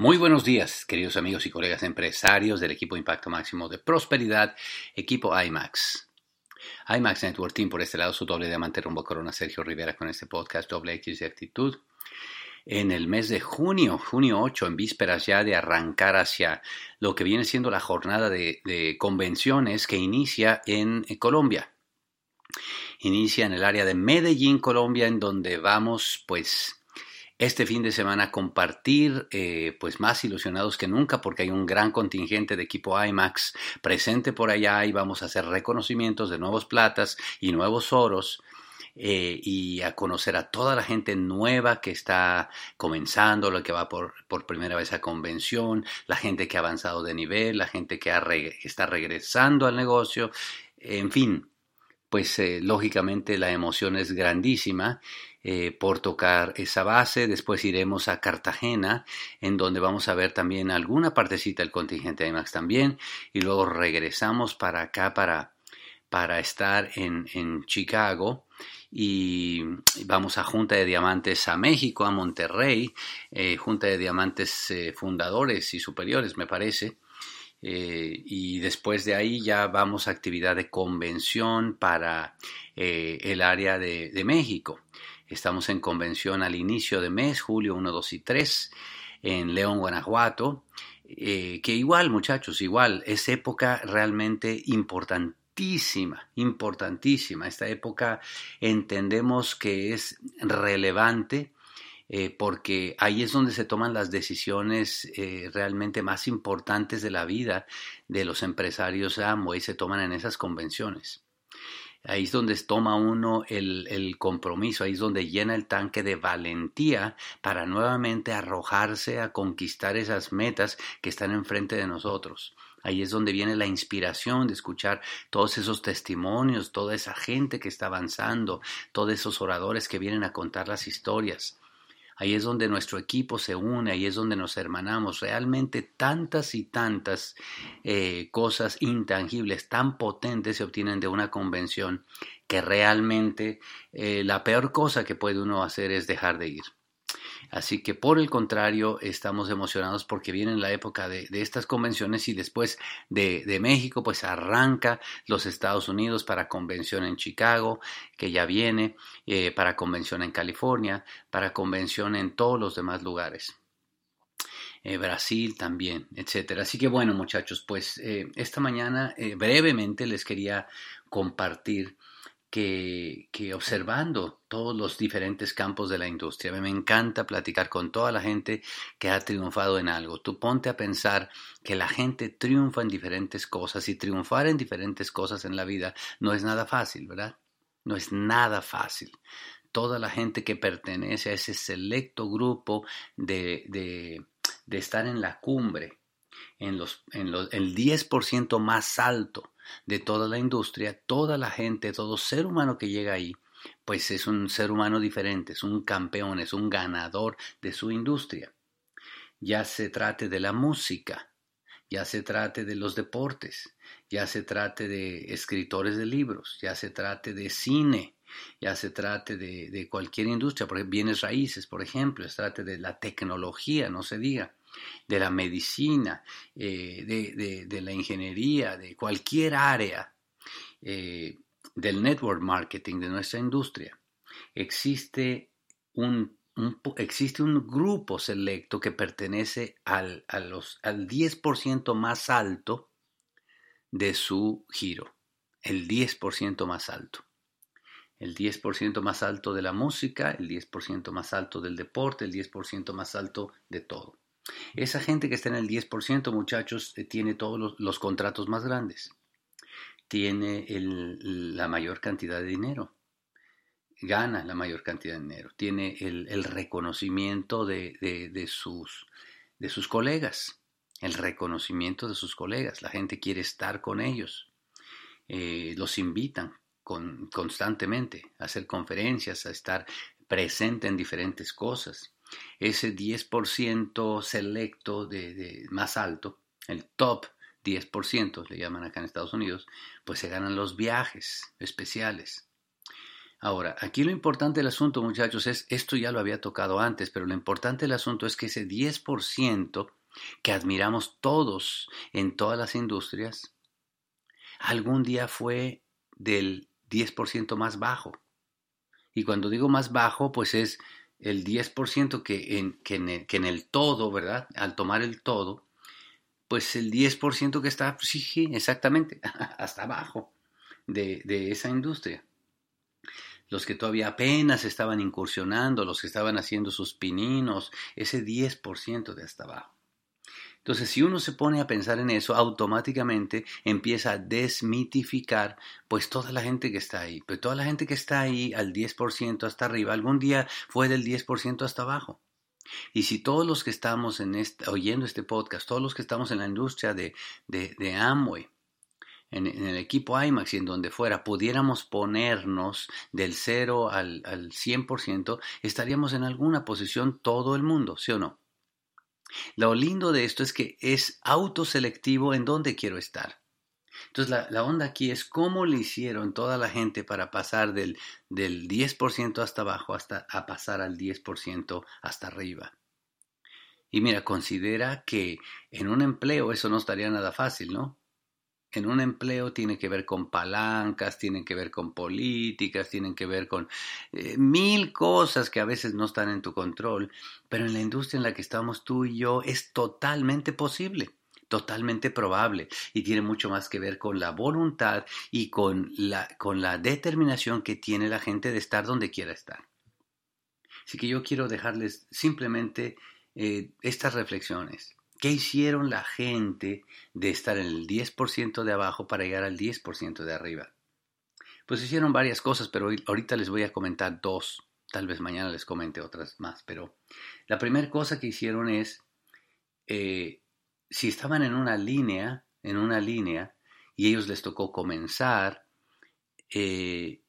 Muy buenos días, queridos amigos y colegas empresarios del equipo Impacto Máximo de Prosperidad, equipo IMAX. IMAX Network Team, por este lado, su doble diamante rumbo corona, Sergio Rivera, con este podcast doble X de actitud. En el mes de junio, junio 8, en vísperas ya de arrancar hacia lo que viene siendo la jornada de convenciones que inicia en Colombia. Inicia en el área de Medellín, Colombia, en donde vamos, pues, este fin de semana compartir, eh, pues más ilusionados que nunca porque hay un gran contingente de equipo IMAX presente por allá y vamos a hacer reconocimientos de nuevos platas y nuevos oros. Eh, y a conocer a toda la gente nueva que está comenzando, lo que va por, por primera vez a convención, la gente que ha avanzado de nivel, la gente que, está regresando al negocio, en fin, pues eh, lógicamente la emoción es grandísima eh, por tocar esa base. Después iremos a Cartagena, en donde vamos a ver también alguna partecita del contingente IMAX también. Y luego regresamos para acá para, para estar en, en Chicago y vamos a Junta de Diamantes a México, a Monterrey, eh, Junta de Diamantes eh, fundadores y superiores, me parece. y después de ahí ya vamos a actividad de convención para el área de, de México. Estamos en convención al inicio de mes, julio 1, 2 y 3, en León, Guanajuato. Eh, que igual, muchachos, igual, es época realmente importantísima, importantísima. Esta época entendemos que es relevante eh, porque ahí es donde se toman las decisiones eh, realmente más importantes de la vida de los empresarios y se toman en esas convenciones. Ahí es donde toma uno el, el, compromiso, ahí es donde llena el tanque de valentía para nuevamente arrojarse a conquistar esas metas que están enfrente de nosotros. Ahí es donde viene la inspiración de escuchar todos esos testimonios, toda esa gente que está avanzando, todos esos oradores que vienen a contar las historias. Ahí es donde nuestro equipo se une, ahí es donde nos hermanamos. Realmente tantas y tantas eh, cosas intangibles, tan potentes se obtienen de una convención que realmente eh, la peor cosa que puede uno hacer es dejar de ir. Así que por el contrario, estamos emocionados porque viene la época de, estas convenciones y después de, México, pues arranca los Estados Unidos para convención en Chicago, que ya viene, eh, para convención en California, para convención en todos los demás lugares. Eh, Brasil también, etcétera. Así que bueno, muchachos, pues eh, esta mañana brevemente les quería compartir que, observando todos los diferentes campos de la industria. Me encanta platicar con toda la gente que ha triunfado en algo. Tú ponte a pensar que la gente triunfa en diferentes cosas y triunfar en diferentes cosas en la vida no es nada fácil, ¿verdad? No es nada fácil. Toda la gente que pertenece a ese selecto grupo de, de, de estar en la cumbre, en, los, en los, el 10% más alto de toda la industria, toda la gente, todo ser humano que llega ahí, pues es un ser humano diferente, es un campeón, es un ganador de su industria. Ya se trate de la música, ya se trate de los deportes, ya se trate de escritores de libros, ya se trate de cine, ya se trate de, cualquier industria, por bienes raíces, por ejemplo, se trate de la tecnología, no se diga de la medicina, eh, de, la ingeniería, de cualquier área eh, del network marketing de nuestra industria, existe un, existe un grupo selecto que pertenece al, los, al 10% más alto de su giro, el 10% más alto el 10% más alto de la música, el 10% más alto del deporte, el 10% más alto de todo. Esa gente que está en el 10%, muchachos, eh, tiene todos los, contratos más grandes, tiene la mayor cantidad de dinero, gana la mayor cantidad de dinero, tiene el, reconocimiento de, sus, de sus colegas, el reconocimiento de sus colegas, la gente quiere estar con ellos, eh, los invitan constantemente a hacer conferencias, a estar presente en diferentes cosas ese 10% selecto de, más alto, el top 10%, le llaman acá en Estados Unidos, pues se ganan los viajes especiales. Ahora, aquí lo importante del asunto, muchachos, es, esto ya lo había tocado antes, pero lo importante del asunto es que ese 10% que admiramos todos en todas las industrias, algún día fue del 10% más bajo. Y cuando digo más bajo, pues es el 10% que en, que en, el, que en el todo, ¿verdad? Al tomar el todo, pues el 10% que está, pues sí, exactamente, hasta abajo de, de esa industria los que todavía apenas estaban incursionando, los que estaban haciendo sus pininos, ese 10% de hasta abajo. Entonces, si uno se pone a pensar en eso, automáticamente empieza a desmitificar pues toda la gente que está ahí. Pues toda la gente que está ahí al 10% hasta arriba, algún día fue del 10% hasta abajo. Y si todos los que estamos en oyendo este podcast, todos los que estamos en la industria de, de, Amway, en, el equipo IMAX y en donde fuera, pudiéramos ponernos del 0 al, al 100%, estaríamos en alguna posición todo el mundo, ¿sí o no? Lo lindo de esto es que es autoselectivo en dónde quiero estar. Entonces la, onda aquí es cómo le hicieron toda la gente para pasar del, del 10% hasta abajo hasta a pasar al 10% hasta arriba. Y mira, considera que en un empleo eso no estaría nada fácil, ¿no? En un empleo tiene que ver con palancas, tiene que ver con políticas, tienen que ver con eh, mil cosas que a veces no están en tu control, pero en la industria en la que estamos tú y yo es totalmente posible totalmente probable y tiene mucho más que ver con la voluntad y con la, con la determinación que tiene la gente de estar donde quiera estar. Así que yo quiero dejarles simplemente eh, estas reflexiones. ¿Qué hicieron la gente de estar en el 10% de abajo para llegar al 10% de arriba? Pues hicieron varias cosas, pero ahorita les voy a comentar dos. Tal vez mañana les comente otras más, pero la primera cosa que hicieron es, eh, si estaban en una línea, en una línea, y ellos les tocó comenzar, eh,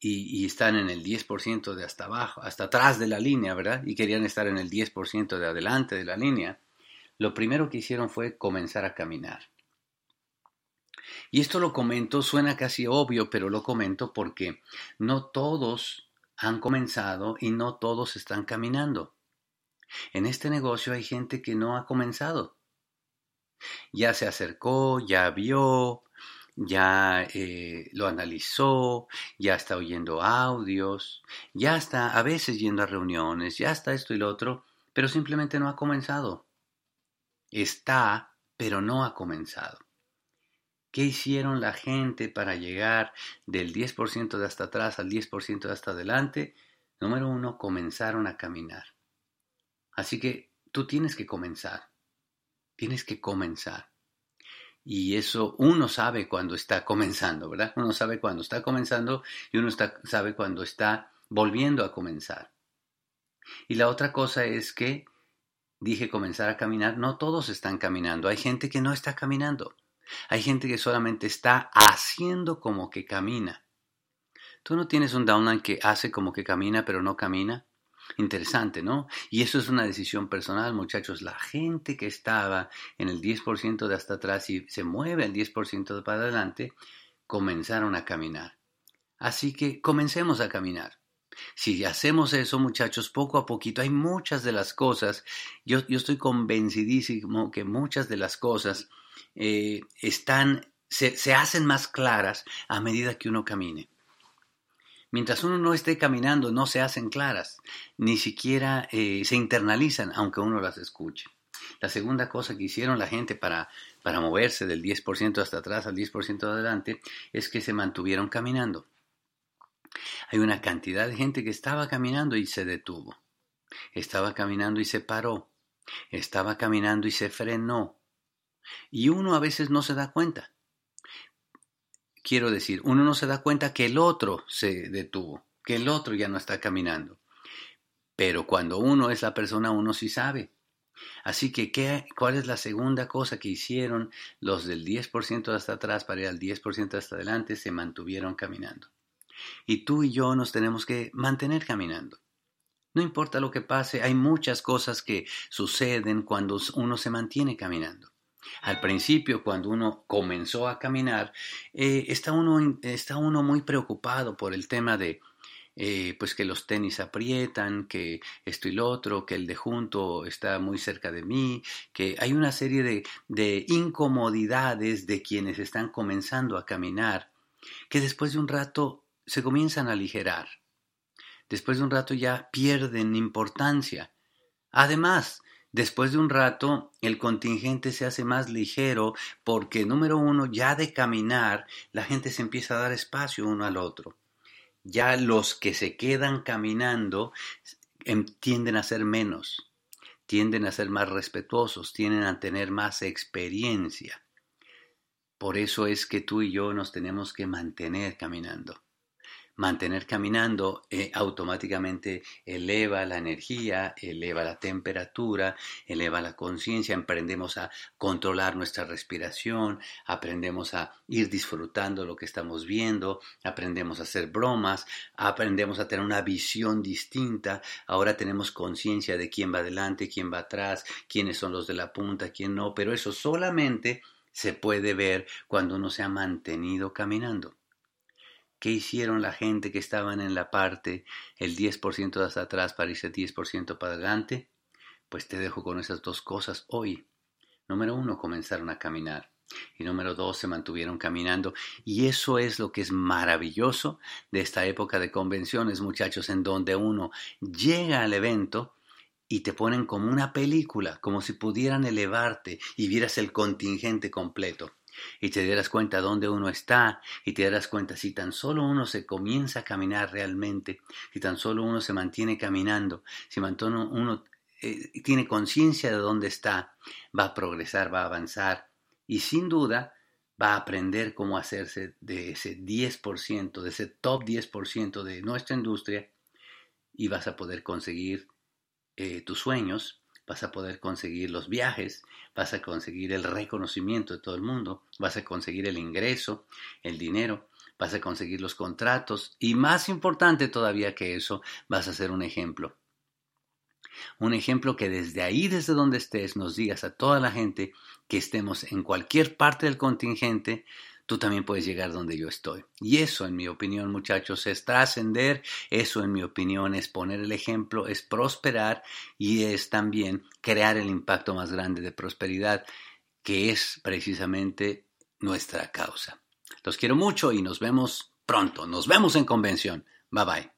y, y, están en el 10% de hasta abajo, hasta atrás de la línea, ¿verdad? Y querían estar en el 10% de adelante de la línea lo primero que hicieron fue comenzar a caminar. Y esto lo comento, suena casi obvio, pero lo comento porque no todos han comenzado y no todos están caminando. En este negocio hay gente que no ha comenzado. Ya se acercó, ya vio, ya eh, lo analizó, ya está oyendo audios, ya está a veces yendo a reuniones, ya está esto y lo otro, pero simplemente no ha comenzado. Está, pero no ha comenzado. ¿Qué hicieron la gente para llegar del 10% de hasta atrás al 10% de hasta adelante? Número uno, comenzaron a caminar. Así que tú tienes que comenzar. Tienes que comenzar. Y eso uno sabe cuando está comenzando, ¿verdad? Uno sabe cuando está comenzando y uno sabe cuando está volviendo a comenzar. Y la otra cosa es que dije comenzar a caminar, no todos están caminando. Hay gente que no está caminando. Hay gente que solamente está haciendo como que camina. ¿Tú no tienes un downline que hace como que camina pero no camina? Interesante, ¿no? Y eso es una decisión personal, muchachos. La gente que estaba en el 10% de hasta atrás y se mueve el 10% de para adelante, comenzaron a caminar. Así que comencemos a caminar. Si hacemos eso, muchachos, poco a poquito, hay muchas de las cosas, yo, estoy convencidísimo que muchas de las cosas eh, están, se, hacen más claras a medida que uno camine. Mientras uno no esté caminando, no se hacen claras, ni siquiera eh, se internalizan, aunque uno las escuche. La segunda cosa que hicieron la gente para, para moverse del 10% hasta atrás al 10% adelante es que se mantuvieron caminando. Hay una cantidad de gente que estaba caminando y se detuvo. Estaba caminando y se paró. Estaba caminando y se frenó. Y uno a veces no se da cuenta. Quiero decir, uno no se da cuenta que el otro se detuvo, que el otro ya no está caminando. Pero cuando uno es la persona, uno sí sabe. Así que, ¿qué, ¿cuál es la segunda cosa que hicieron los del 10% hasta atrás para ir al 10% hasta adelante? Se mantuvieron caminando. Y tú y yo nos tenemos que mantener caminando. No importa lo que pase, hay muchas cosas que suceden cuando uno se mantiene caminando. Al principio, cuando uno comenzó a caminar, eh, está, uno, está uno muy preocupado por el tema de, eh, pues que los tenis aprietan, que esto y lo otro, que el de junto está muy cerca de mí, que hay una serie de, de incomodidades de quienes están comenzando a caminar, que después de un rato se comienzan a aligerar. Después de un rato ya pierden importancia. Además, Después de un rato, el contingente se hace más ligero porque, número uno, ya de caminar, la gente se empieza a dar espacio uno al otro ya los que se quedan caminando em, tienden a ser menos, tienden a ser más respetuosos, tienden a tener más experiencia. Por eso es que tú y yo nos tenemos que mantener caminando mantener caminando eh, automáticamente eleva la energía, eleva la temperatura, eleva la conciencia, aprendemos a controlar nuestra respiración, aprendemos a ir disfrutando lo que estamos viendo, aprendemos a hacer bromas, aprendemos a tener una visión distinta, ahora tenemos conciencia de quién va adelante, quién va atrás, quiénes son los de la punta, quién no, pero eso solamente se puede ver cuando uno se ha mantenido caminando. ¿Qué hicieron la gente que estaban en la parte el 10% hasta atrás para irse 10% para adelante? Pues te dejo con esas dos cosas hoy. Número uno, comenzaron a caminar. Y número dos, se mantuvieron caminando. Y eso es lo que es maravilloso de esta época de convenciones, muchachos, en donde uno llega al evento y te ponen como una película, como si pudieran elevarte y vieras el contingente completo y te darás cuenta dónde uno está y te darás cuenta si tan solo uno se comienza a caminar realmente, si tan solo uno se mantiene caminando, si uno eh, tiene conciencia de dónde está, va a progresar, va a avanzar y sin duda va a aprender cómo hacerse de ese 10%, de ese top 10% de nuestra industria y vas a poder conseguir eh, tus sueños vas a poder conseguir los viajes, vas a conseguir el reconocimiento de todo el mundo, vas a conseguir el ingreso, el dinero, vas a conseguir los contratos y más importante todavía que eso, vas a ser un ejemplo. Un ejemplo que desde ahí, desde donde estés, nos digas a toda la gente que estemos en cualquier parte del contingente, tú también puedes llegar donde yo estoy. Y eso, en mi opinión, muchachos, es trascender, eso, en mi opinión, es poner el ejemplo, es prosperar y es también crear el impacto más grande de prosperidad, que es precisamente nuestra causa. Los quiero mucho y nos vemos pronto. Nos vemos en convención. Bye bye.